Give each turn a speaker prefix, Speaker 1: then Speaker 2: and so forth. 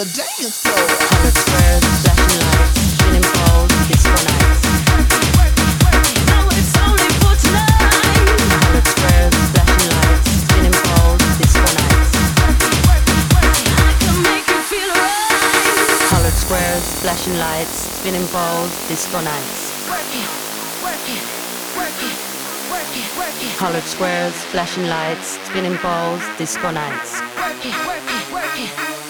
Speaker 1: the dance floor. Flashing lights, spinning balls, disco nights.
Speaker 2: It's only for tonight.
Speaker 1: Colored squares, flashing lights, spinning balls, disco nights. Colored squares, flashing lights, spinning balls, disco nights.
Speaker 2: Work it, work it, work it.